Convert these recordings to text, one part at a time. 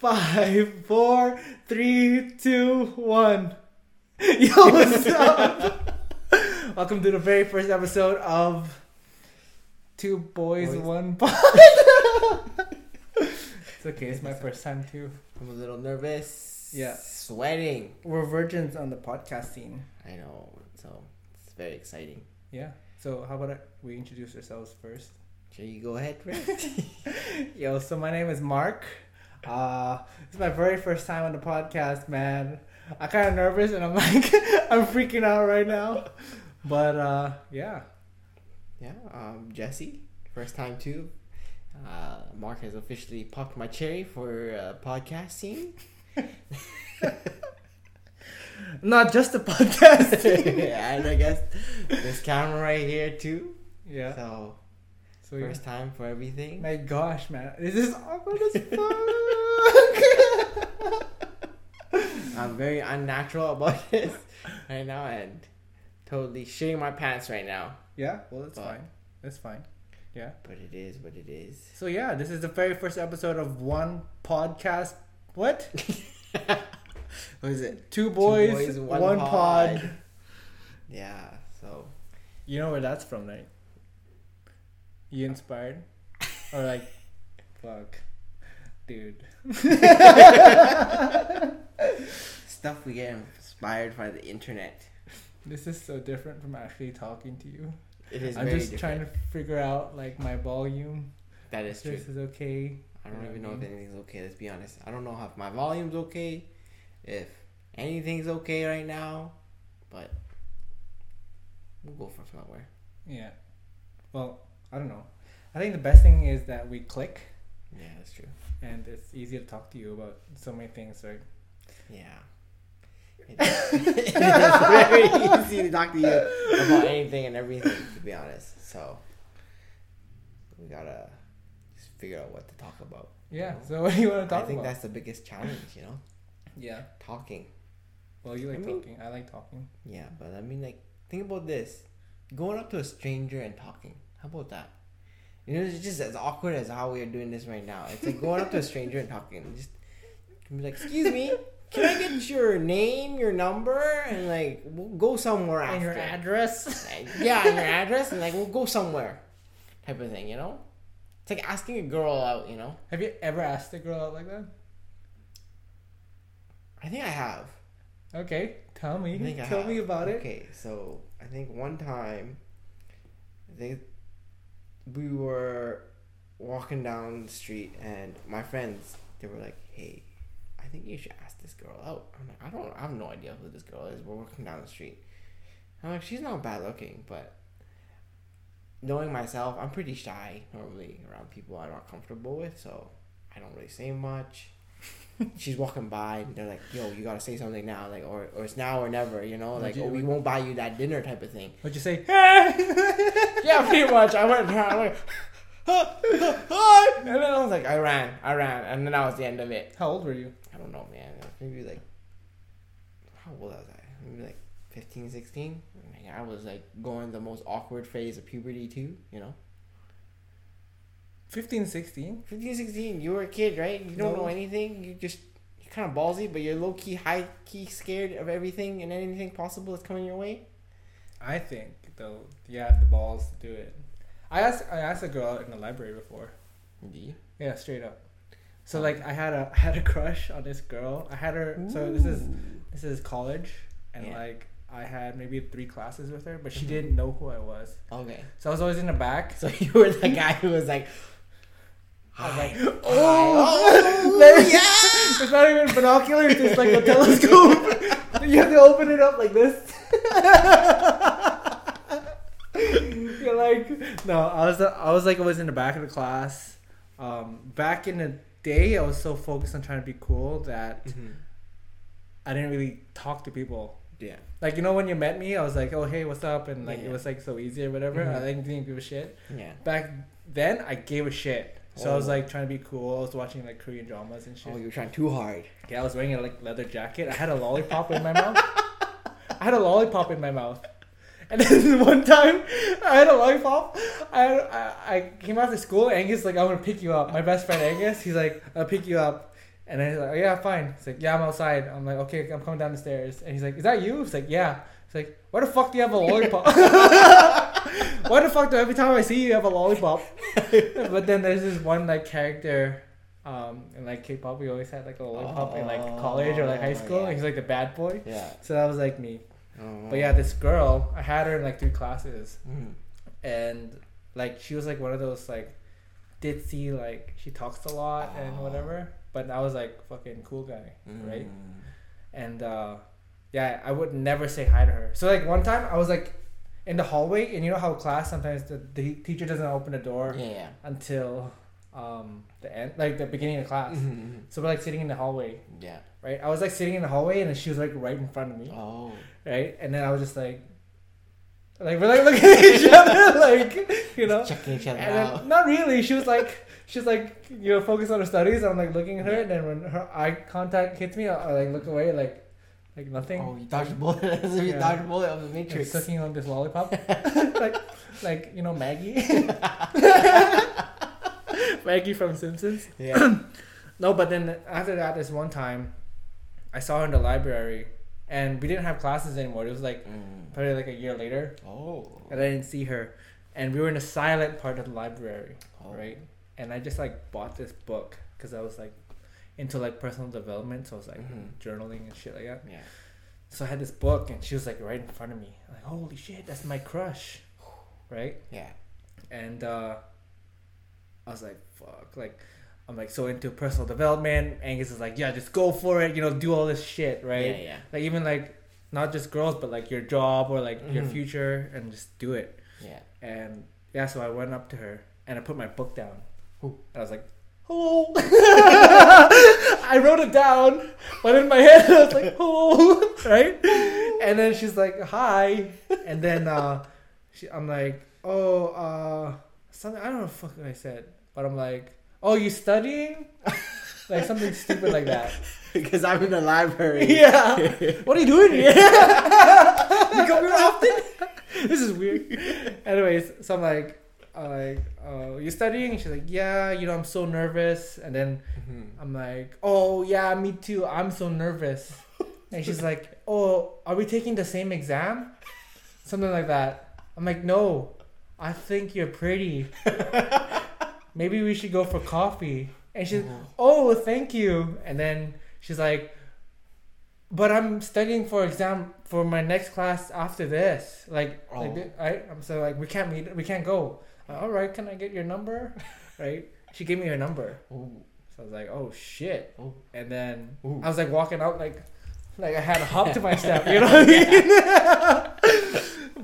Five, four, three, two, one. Yo, what's up? Welcome to the very first episode of Two Boys, Boys. One Pod. it's okay, it's my first time too. I'm a little nervous. Yeah. Sweating. We're virgins on the podcast scene. I know. So it's very exciting. Yeah. So how about we introduce ourselves first? Sure, you go ahead, Rick. Yo, so my name is Mark. Uh, it's my very first time on the podcast, man. I'm kind of nervous and I'm like, I'm freaking out right now. But uh, yeah, yeah. Um, Jesse. First time too. Uh, Mark has officially popped my cherry for uh, podcasting. not just the podcast. and I guess this camera right here too. yeah. So So yeah. first time for everything. My gosh, man, this is awkward as fuck. I'm very unnatural about this right now and totally shitting my pants right now. yeah. Well, that's But- fine. That's fine. Yeah. But it is what it is. So yeah, this is the very first episode of one podcast. What? what is it? Two boys, boys, one, one pod. pod. Yeah. So You know where that's from, right? You inspired? or like, fuck, dude. stuff we get inspired by the internet. This is so different from actually talking to you. It is I'm very just different. trying to figure out like my volume. That is If true. this is okay. I don't even know if anything's okay. Let's be honest. I don't know if my volume's okay, if anything's okay right now, but we'll go for somewhere. Yeah. Well, I don't know. I think the best thing is that we click, Yeah, that's true. and it's easy to talk to you about so many things, right? Yeah. it's very easy to talk to you about anything and everything, to be honest. So we gotta just figure out what to talk about. Yeah. So what do you want to talk? I think about? that's the biggest challenge, you know, yeah. talking. Well, you like I mean- talking. I like talking. Yeah, but I mean, like, think about this: going up to a stranger and talking. How about that? You know, it's just as awkward as how we are doing this right now. It's like going up to a stranger and talking. Just be like, "Excuse me, can I get your name, your number, and like we'll go somewhere after." And your address. And- yeah, and your address, and like we'll go somewhere, type of thing. You know, it's like asking a girl out. You know, Have you ever asked a girl out like that? I think I have. Okay, tell me. I think I Tell me about it. Okay, so I think one time, I think we were walking down the street, and my friends they were like, "Hey, I think you should ask this girl out." I'm like, "I don't, I have no idea who this girl is." We're walking down the street. I'm like, "She's not bad looking, but." Knowing myself, I'm pretty shy normally around people I'm not comfortable with, so I don't really say much. She's walking by and they're like, "Yo, you gotta say something now, like, or, or it's now or never, you know, What'd like, you- oh, we won't buy you that dinner type of thing." What'd you say? yeah, pretty much. I went, I went, hi, and then I was like, I ran, I ran, and then that was the end of it. How old were you? I don't know, man. Maybe like, how old was I? Maybe like 15, 16? Like, I was like going the most awkward phase of puberty too, you know. 15, 16? 15, 16, you were a kid, right? You don't No. know anything. You just you're kind of ballsy, but you're low key, high key scared of everything and anything possible that's coming your way. I think though you had the balls to do it. I asked I asked a girl out in the library before. You? Yeah, straight up. So like I had a I had a crush on this girl. I had her so this is this is college and Yeah. like I had maybe three classes with her, but she Mhm. didn't know who I was. Okay. So I was always in the back. So you were the guy who was like, I was like, oh, Oh, yeah. It's not even binoculars, it's like a telescope. you have to open it up like this. Like, no, I was, I was like, I was in the back of the class. Um, back in the day, I was so focused on trying to be cool that I didn't really talk to people. Yeah. Like you know when you met me, I was like, "Oh hey, what's up?" and like Yeah. it was like so easy or whatever. Mhm. I didn't, didn't give a shit. Yeah. Back then, I gave a shit. So I was Oh. like trying to be cool. I was watching like Korean dramas and shit. Oh, you were trying too hard. Yeah, I was wearing a like leather jacket. I had a lollipop in my mouth. I had a lollipop in my mouth, And then one time, I had a lollipop. I, I, I came after school. Angus like, I'm gonna pick you up. My best friend Angus, he's like, I'll pick you up. And then he's like, oh, yeah, fine. He's like, yeah, I'm outside. I'm like, okay, I'm coming down the stairs. And he's like, is that you? He's like, yeah. He's like, why the fuck do you have a lollipop? why the fuck do every time I see you, you have a lollipop? but then there's this one like character um, in like K-pop, we always had like a lollipop in like college or like high Oh, school. yeah. He's like the bad boy. Yeah. So that was like me. Oh. But yeah, this girl, I had her in like three classes, Mhm. and like she was like one of those like ditzy, like she talks a lot and Oh. whatever. But I was like fucking cool guy, right? Mm. And uh, yeah, I would never say hi to her. So like one time I was like in the hallway, and you know how class sometimes the, the teacher doesn't open the door yeah. until um the end, like the beginning of class. Mhm. So we're like sitting in the hallway, Yeah. right? I was like sitting in the hallway, and she was like right in front of me. Oh. right? And then I was just like, like we're like looking at each other, like you know. Checking each other out. not really. She was like, she's like, you know, focused on her studies. I'm like looking at her, and then when her eye contact hits me, I, I like look away, like, like nothing. Oh, you dodged a bullet. As if you Yeah. dodged a bullet of the Like Matrix. sucking on this lollipop, like, like you know Maggie, Maggie from Simpsons. yeah. No, but then after that, this one time, I saw her in the library, and we didn't have classes anymore. It was like Mm. probably like a year later. Oh. and I didn't see her. And we were in the silent part of the library, Oh. right? And I just like bought this book because I was like into like personal development, so I was like Mhm. journaling and shit like that. Yeah. So I had this book, and she was like right in front of me. I'm like, holy shit, that's my crush, right? Yeah. And uh, I was like, fuck, like. I'm like so into personal development. Angus is like, yeah, just go for it. You know, do all this shit, right? Yeah. Yeah. Like even like not just girls, but like your job or like your Mhm. future, and just do it. Yeah. And yeah, so I went up to her and I put my book down. Ooh. And I was like, hello. I wrote it down, but in my head I was like, hello, right? And then she's like, hi. And then uh, she, I'm like, oh, uh, something, I don't know what the fuck I said, but I'm like, oh, you studying? like something stupid like that. Because I'm in the library. Yeah. What are you doing here? you come here often? this is weird. Anyways, so I'm like, I'm like, uh, you studying? She's like, yeah. You know, I'm so nervous. And then Mhm. I'm like, oh yeah, me too. I'm so nervous. And she's like, oh, are we taking the same exam? Something like that. I'm like, no. I think you're pretty. Maybe we should go for coffee. And she's, Mhm. oh thank you and then she's like but i'm studying for exam for my next class after this like like Oh. thi- I, i'm so like we can't meet we can't go Uh, all right can i get your number right she gave me her number Ooh. so i was like oh shit Ooh. and then Ooh. i was like walking out like like i had a hop to my step you know what i mean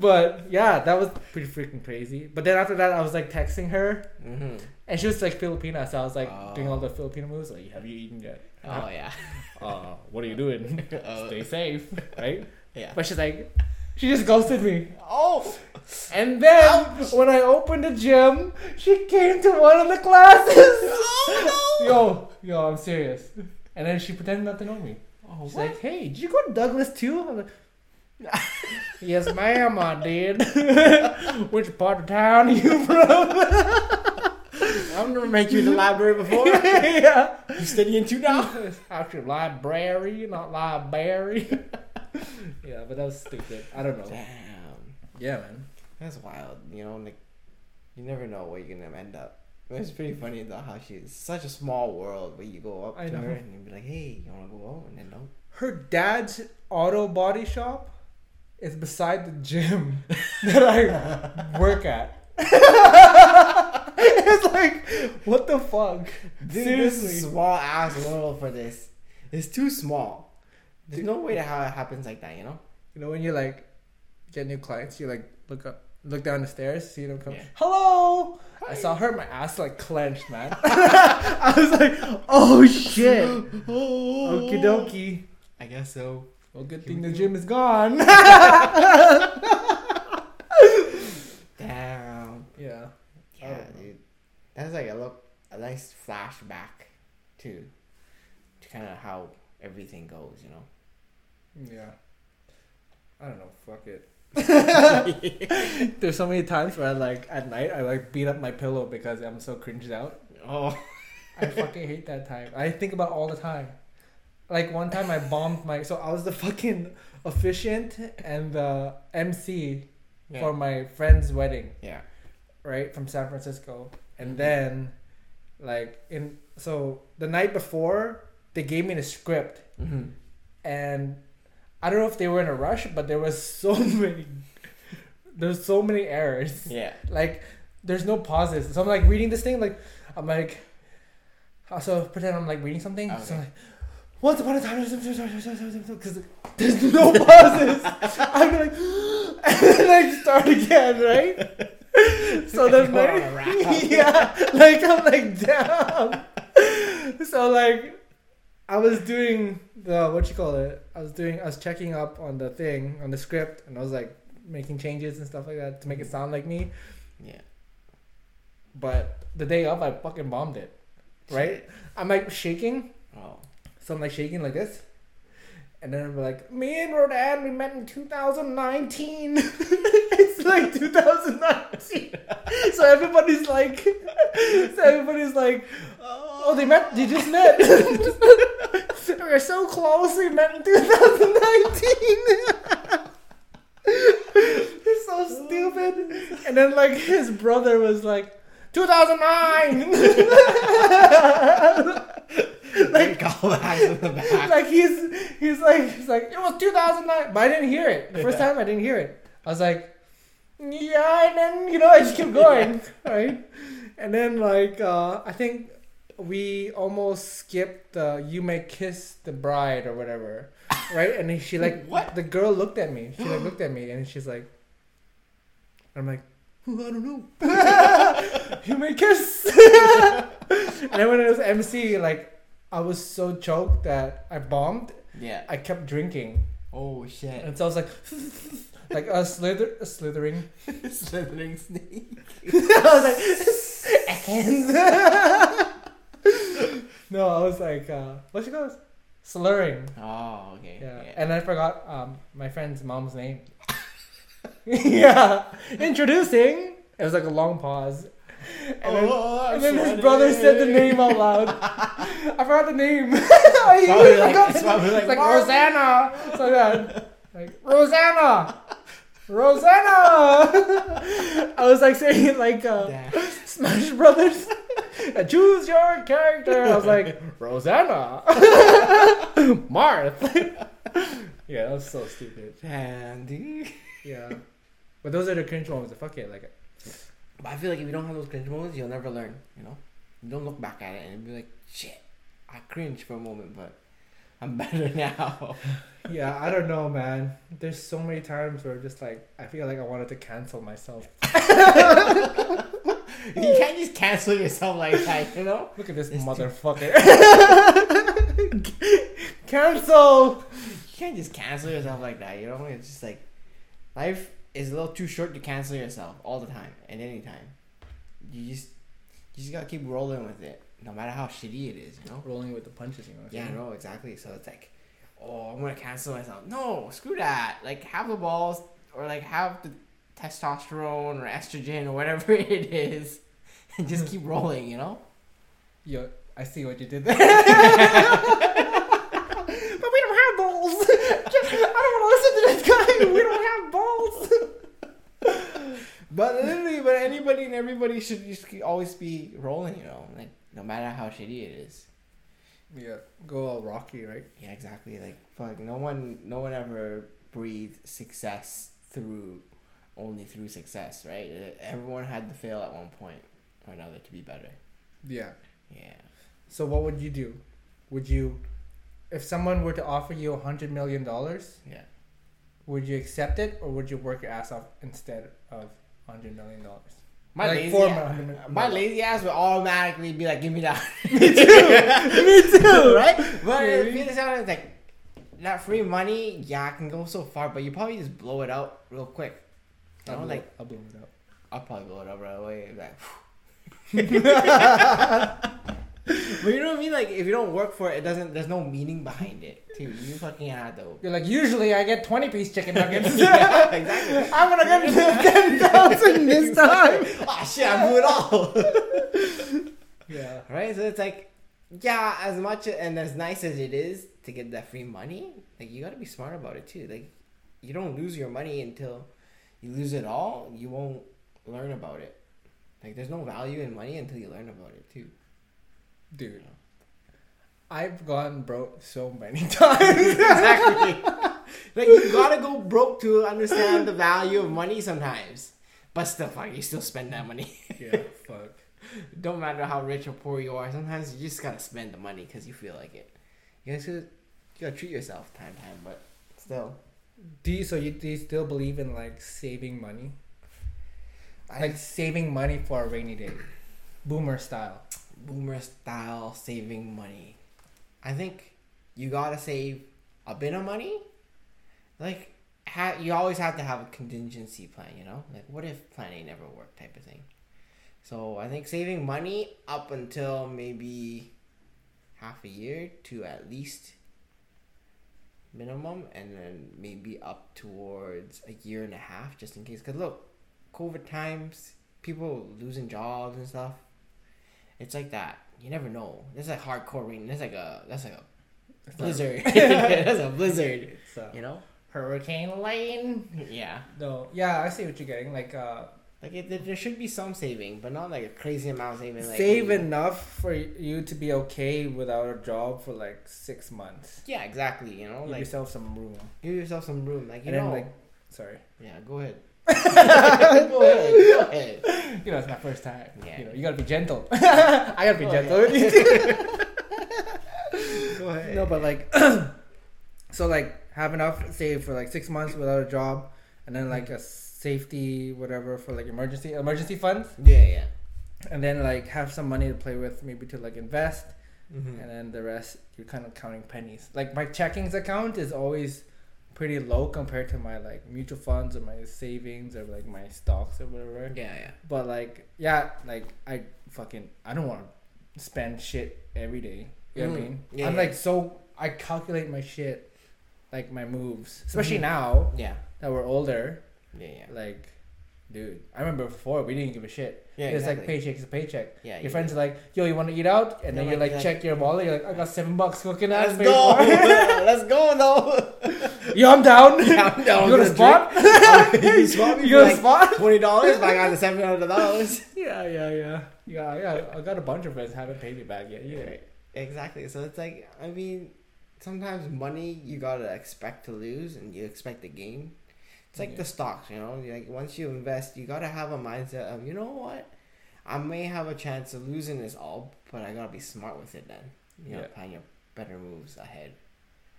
but yeah that was pretty freaking crazy but then after that i was like texting her Mhm. and she was like Filipina, so I was like doing all Oh. the Filipino moves. Like, have you eaten yet? Oh yeah. Uh, what are you doing? Oh. Stay safe, right? Yeah. But she's like, she just ghosted me. Oh. And then when I opened the gym, she came to one of the classes. Oh, no. yo, yo, I'm serious. And then she pretended not to know me. Oh, She's what? like, hey, did you go to Douglas too? Yes, ma'am, I did. Which part of town are you from? I've never met you in the library before. yeah. you studying too now? Actually, library, not library. yeah, but that was stupid. I don't know. Damn. Yeah, man. That's wild. You know, like you never know where you're gonna end up. It's pretty funny though how she's such a small world where you go up I to know. her and you be like, "Hey, you wanna go out?" And then no. Her dad's auto body shop is beside the gym that I work at. it's like, what the fuck? Dude, this Seriously. is small ass world for this. It's too small. There's no way that how it happens like that, you know? You know when you like get new clients, you like look up, look down the stairs, see them come. Yeah. Hello. I saw her, my ass like clenched, man. I was like, oh shit. Okie dokie. I guess so. Well, good Here thing the go. gym is gone. Damn. yeah. Yeah, Oh. dude. That's like a look a nice flashback to to kind of how everything goes, you know. Yeah. I don't know. Fuck it. There's so many times where I like at night I like beat up my pillow because I'm so cringed out. Oh. I fucking hate that time. I think about it all the time. Like one time I bombed my so I was the fucking officiant and the MC Yeah. for my friend's wedding, yeah. right? From San Francisco. And then like in so the night before they gave me the script Mm-hmm. and I don't know if they were in a rush, but there was so many there's so many errors. Yeah. Like there's no pauses. So I'm like reading this thing, like I'm like also pretend I'm like reading something. So I'm like once upon a time because there's no pauses. I'm like and then I start again, right? So then like, yeah, like I'm like damn. So like I was doing the what you call it. I was doing I was checking up on the thing on the script and I was like making changes and stuff like that to make it sound like me. Yeah. But the day of, I fucking bombed it. Right? I'm like shaking. Oh. So I'm like shaking like this. And then I'm like, me and Rodan, we met in 2019. it's like 2019. so everybody's like, so everybody's like, oh, they met, they just met. We're so close, we met in 2019. it's so stupid. And then like his brother was like, 2009. like callbacks in the back. like he's he's like he's like it was 2009 but i didn't hear it. The first Yeah. time i didn't hear it. I was like yeah and then you know i just kept going right? And then like uh i think we almost skipped the you may kiss the bride or whatever right? And then she like What? the girl looked at me. She like looked at me and she's like i'm like "Ooh, i don't know. You may kiss. And then when it was mc like i was so choked that i bombed Yeah. I kept drinking, Oh shit. and so I was like, like a slither, a slithering. Slithering snake. I was like, no, I was like, uh, what she goes, slurring. Oh, okay. Yeah. Yeah. and I forgot um my friend's mom's name. yeah, introducing. It was like a long pause. And then, Oh, and then his brother said the name out loud. I forgot the name. I even like- forgot it's probably like It's like. Rosanna. So that, like Rosanna, Rosanna. I was like saying it like uh, Smash Brothers. Choose your character. I was like Rosanna, Marth. yeah, that was so stupid. Andy. Yeah, but those are the cringe moments. Fuck it, like But I feel like if you don't have those cringe moments, you'll never learn. You know, you don't look back at it and be like, "Shit, I cringe for a moment, but I'm better now." Yeah, I don't know, man. There's so many times where just like I feel like I wanted to cancel myself. you can't just cancel yourself like that, you know. Look at this It's too- motherfucker. cancel. You can't just cancel yourself like that, you know. It's just like life is a little too short to cancel yourself all the time and anytime. You just you just gotta keep rolling with it, no matter how shitty it is, you know. Rolling with the punches, you know. Yeah, no, exactly. So it's like, oh, I'm gonna cancel myself. No, screw that. Like, have the balls, or like have the testosterone or estrogen or whatever it is, and just keep rolling. You know. Yo, I see what you did there. but we don't have balls. I don't want to listen to this guy. We don't have balls. But literally, but anybody and everybody should just always be rolling. You know, like no matter how shitty it is. Yeah, go all rocky, right? Yeah, exactly. Like fuck, no one, no one ever breathed success through only through success, right? Uh, Everyone had to fail at one point or another to be better. Yeah. Yeah. So what would you do? Would you, if someone were to offer you a hundred million dollars, Yeah. would you accept it or would you work your ass off instead of hundred million dollars? My Like lazy, ass, my lazy ass would automatically be like, "Give me that." Me too, me too. right? But Really? it feels like like that free money. Yeah, I can go so far, but you probably just blow it out real quick. You I'll know, blow, like I'll blow it up. I'll probably blow it up right away. Like, but you know what I mean? Like if you don't work for it, it doesn't. There's no meaning behind it, too. You fucking have to. You're like, usually I get 20 piece chicken nuggets. yeah, exactly. I'm gonna get 10,000 this time. Ah, oh shit! I blew it all. Yeah. right? So it's like, yeah, as much and as nice as it is to get that free money, like you got to be smart about it too. Like you don't lose your money until you lose it all. You won't learn about it. Like there's no value in money until you learn about it too. Dude. I've gone broke so many times. exactly. like you gotta go broke to understand the value of money sometimes. But still, fuck, you still spend that money. yeah, fuck. Don't matter how rich or poor you are. Sometimes you just gotta spend the money because you feel like it. You gotta, you gotta treat yourself time time, but still. Do you, so you, do you still believe in like saving money? Like saving money for a rainy day. Boomer style. Boomer style saving money. I think you gotta save a bit of money. Like, ha- you always have to have a contingency plan, you know? Like, what if planning never worked type of thing. So, I think saving money up until maybe half a year to at least minimum, and then maybe up towards a year and a half just in case. Because, look, COVID times, people losing jobs and stuff it's like that. You never know. It's like hardcore rain. That's like a that's like a It's not- blizzard. that's a blizzard. It's uh, You know? Hurricane Lane. Yeah. No, yeah, I see what you're getting. Like, uh, Like it, there- should be some saving, but not like a crazy amount of saving. Like save maybe- enough for you to be okay without a job for like six months. Yeah, exactly. You know, Give like yourself some room. give yourself some room. Like you And then, know. like, sorry. yeah, go ahead. Go ahead. Go ahead. You know, it's my first time. Yeah. You know, you gotta be gentle. I gotta be Go gentle ahead. Go ahead. No, but like, so like have enough saved for like six months without a job, and then like a safety whatever for like emergency emergency funds, Yeah, yeah. and then like have some money to play with, maybe to like invest, Mm-hmm. and then the rest you're kind of counting pennies. Like my checkings account is always pretty low compared to my like mutual funds or my savings or like my stocks or whatever. Yeah, yeah. But like, yeah, like I fucking I don't want to spend shit every day. You know what I Mm. mean? Yeah, I'm yeah. like so I calculate my shit, like my moves, especially Mhm. now Yeah. that we're older. Yeah, yeah. Like, dude, I remember before we didn't give a shit. Yeah, it's like exactly. paycheck is a paycheck. Yeah, Your you friends are like, "Yo, you want to eat out?" And Yeah, then you like, like like- check your wallet. You're like, "I got seven bucks cooking out." Let's go. Let's go though. Yo, I'm down. Yeah, I'm down. You got a spot? you spot me You for got a like spot? twenty dollars, but I got the seven hundred dollars. Yeah, yeah, yeah, yeah, yeah. I got a bunch of friends haven't paid me back yet. Yeah. Right. Exactly. So it's like I mean, sometimes money you gotta expect to lose and you expect to gain. It's like Yeah. the stocks, you know. Like once you invest, you gotta have a mindset of you know what, I may have a chance of losing this all, but I gotta be smart with it. Then you know, Yeah. plan your better moves ahead.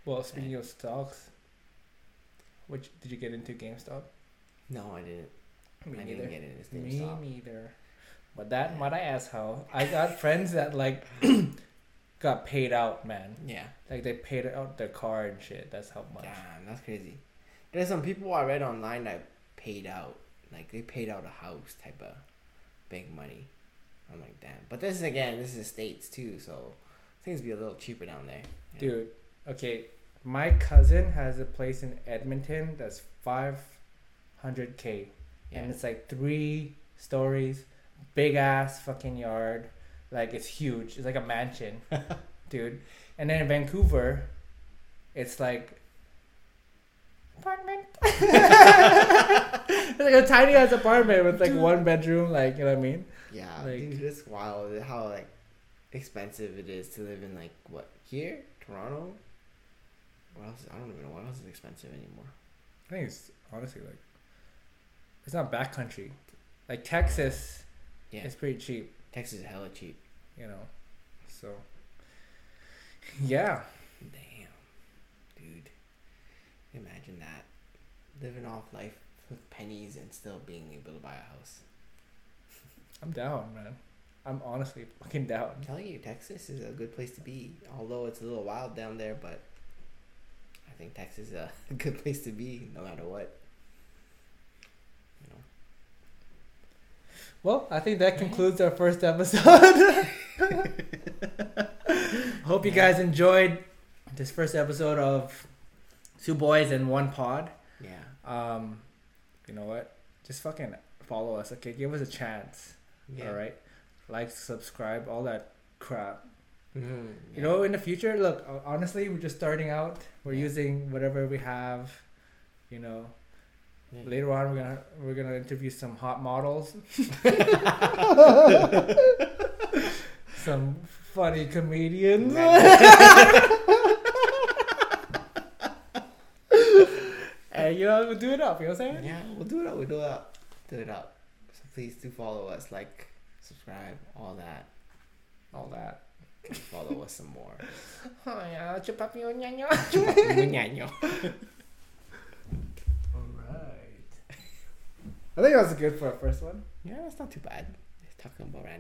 Well, speaking of stocks, which did you get into GameStop? No, I didn't. Me I neither. didn't get it. It's Me GameStop. neither. But that my asshole. I got friends that like got paid out, man. Yeah. Like they paid out their car and shit. That's how much. Damn, that's crazy. There's some people I read online that paid out, like they paid out a house type of big money. I'm like, damn. But this is again, this is states too, so things be a little cheaper down there. know? Dude, okay. My cousin has a place in Edmonton that's five hundred K. Yeah. And it's like three stories, big ass fucking yard. Like it's huge. It's like a mansion. dude. And then in Vancouver, it's like apartment. it's like a tiny ass apartment with like one bedroom, like you know what I mean? yeah, like- dude, it's wild how like expensive it is to live in like what here, Toronto. What else? I don't even know what else is expensive anymore. I think it's honestly like it's not backcountry. Like Texas Yeah, is pretty cheap, Texas is hella cheap. you know. So yeah. Damn, dude. Imagine that. Living off life with pennies and still being able to buy a house. I'm down, man. I'm honestly fucking down. I'm telling you, Texas is a good place to be. Although it's a little wild down there, but think Texas is a good place to be no matter what. You know. Well, I think that concludes our first episode. Hope you guys enjoyed this first episode of Two Boys and One Pod. Yeah. Um, you know what? Just fucking follow us, okay? Give us a chance. Yeah. All right, like, subscribe, all that crap. Mhm, You know, in the future, look, honestly, we're just starting out. We're Yeah. using whatever we have. You know, yeah. later on, we're gonna we're gonna interview some hot models, some funny comedians. and you know, we'll do it up. You know what I'm saying? Yeah, we'll do it up. We'll do it up. Do it up. So please do follow us, like, subscribe, all that. All that. Follow us some more. Oh yeah, chupa mi ñaño. Ñaño. All right. I think that was good for our first one. yeah, that's not too bad. Talking about random.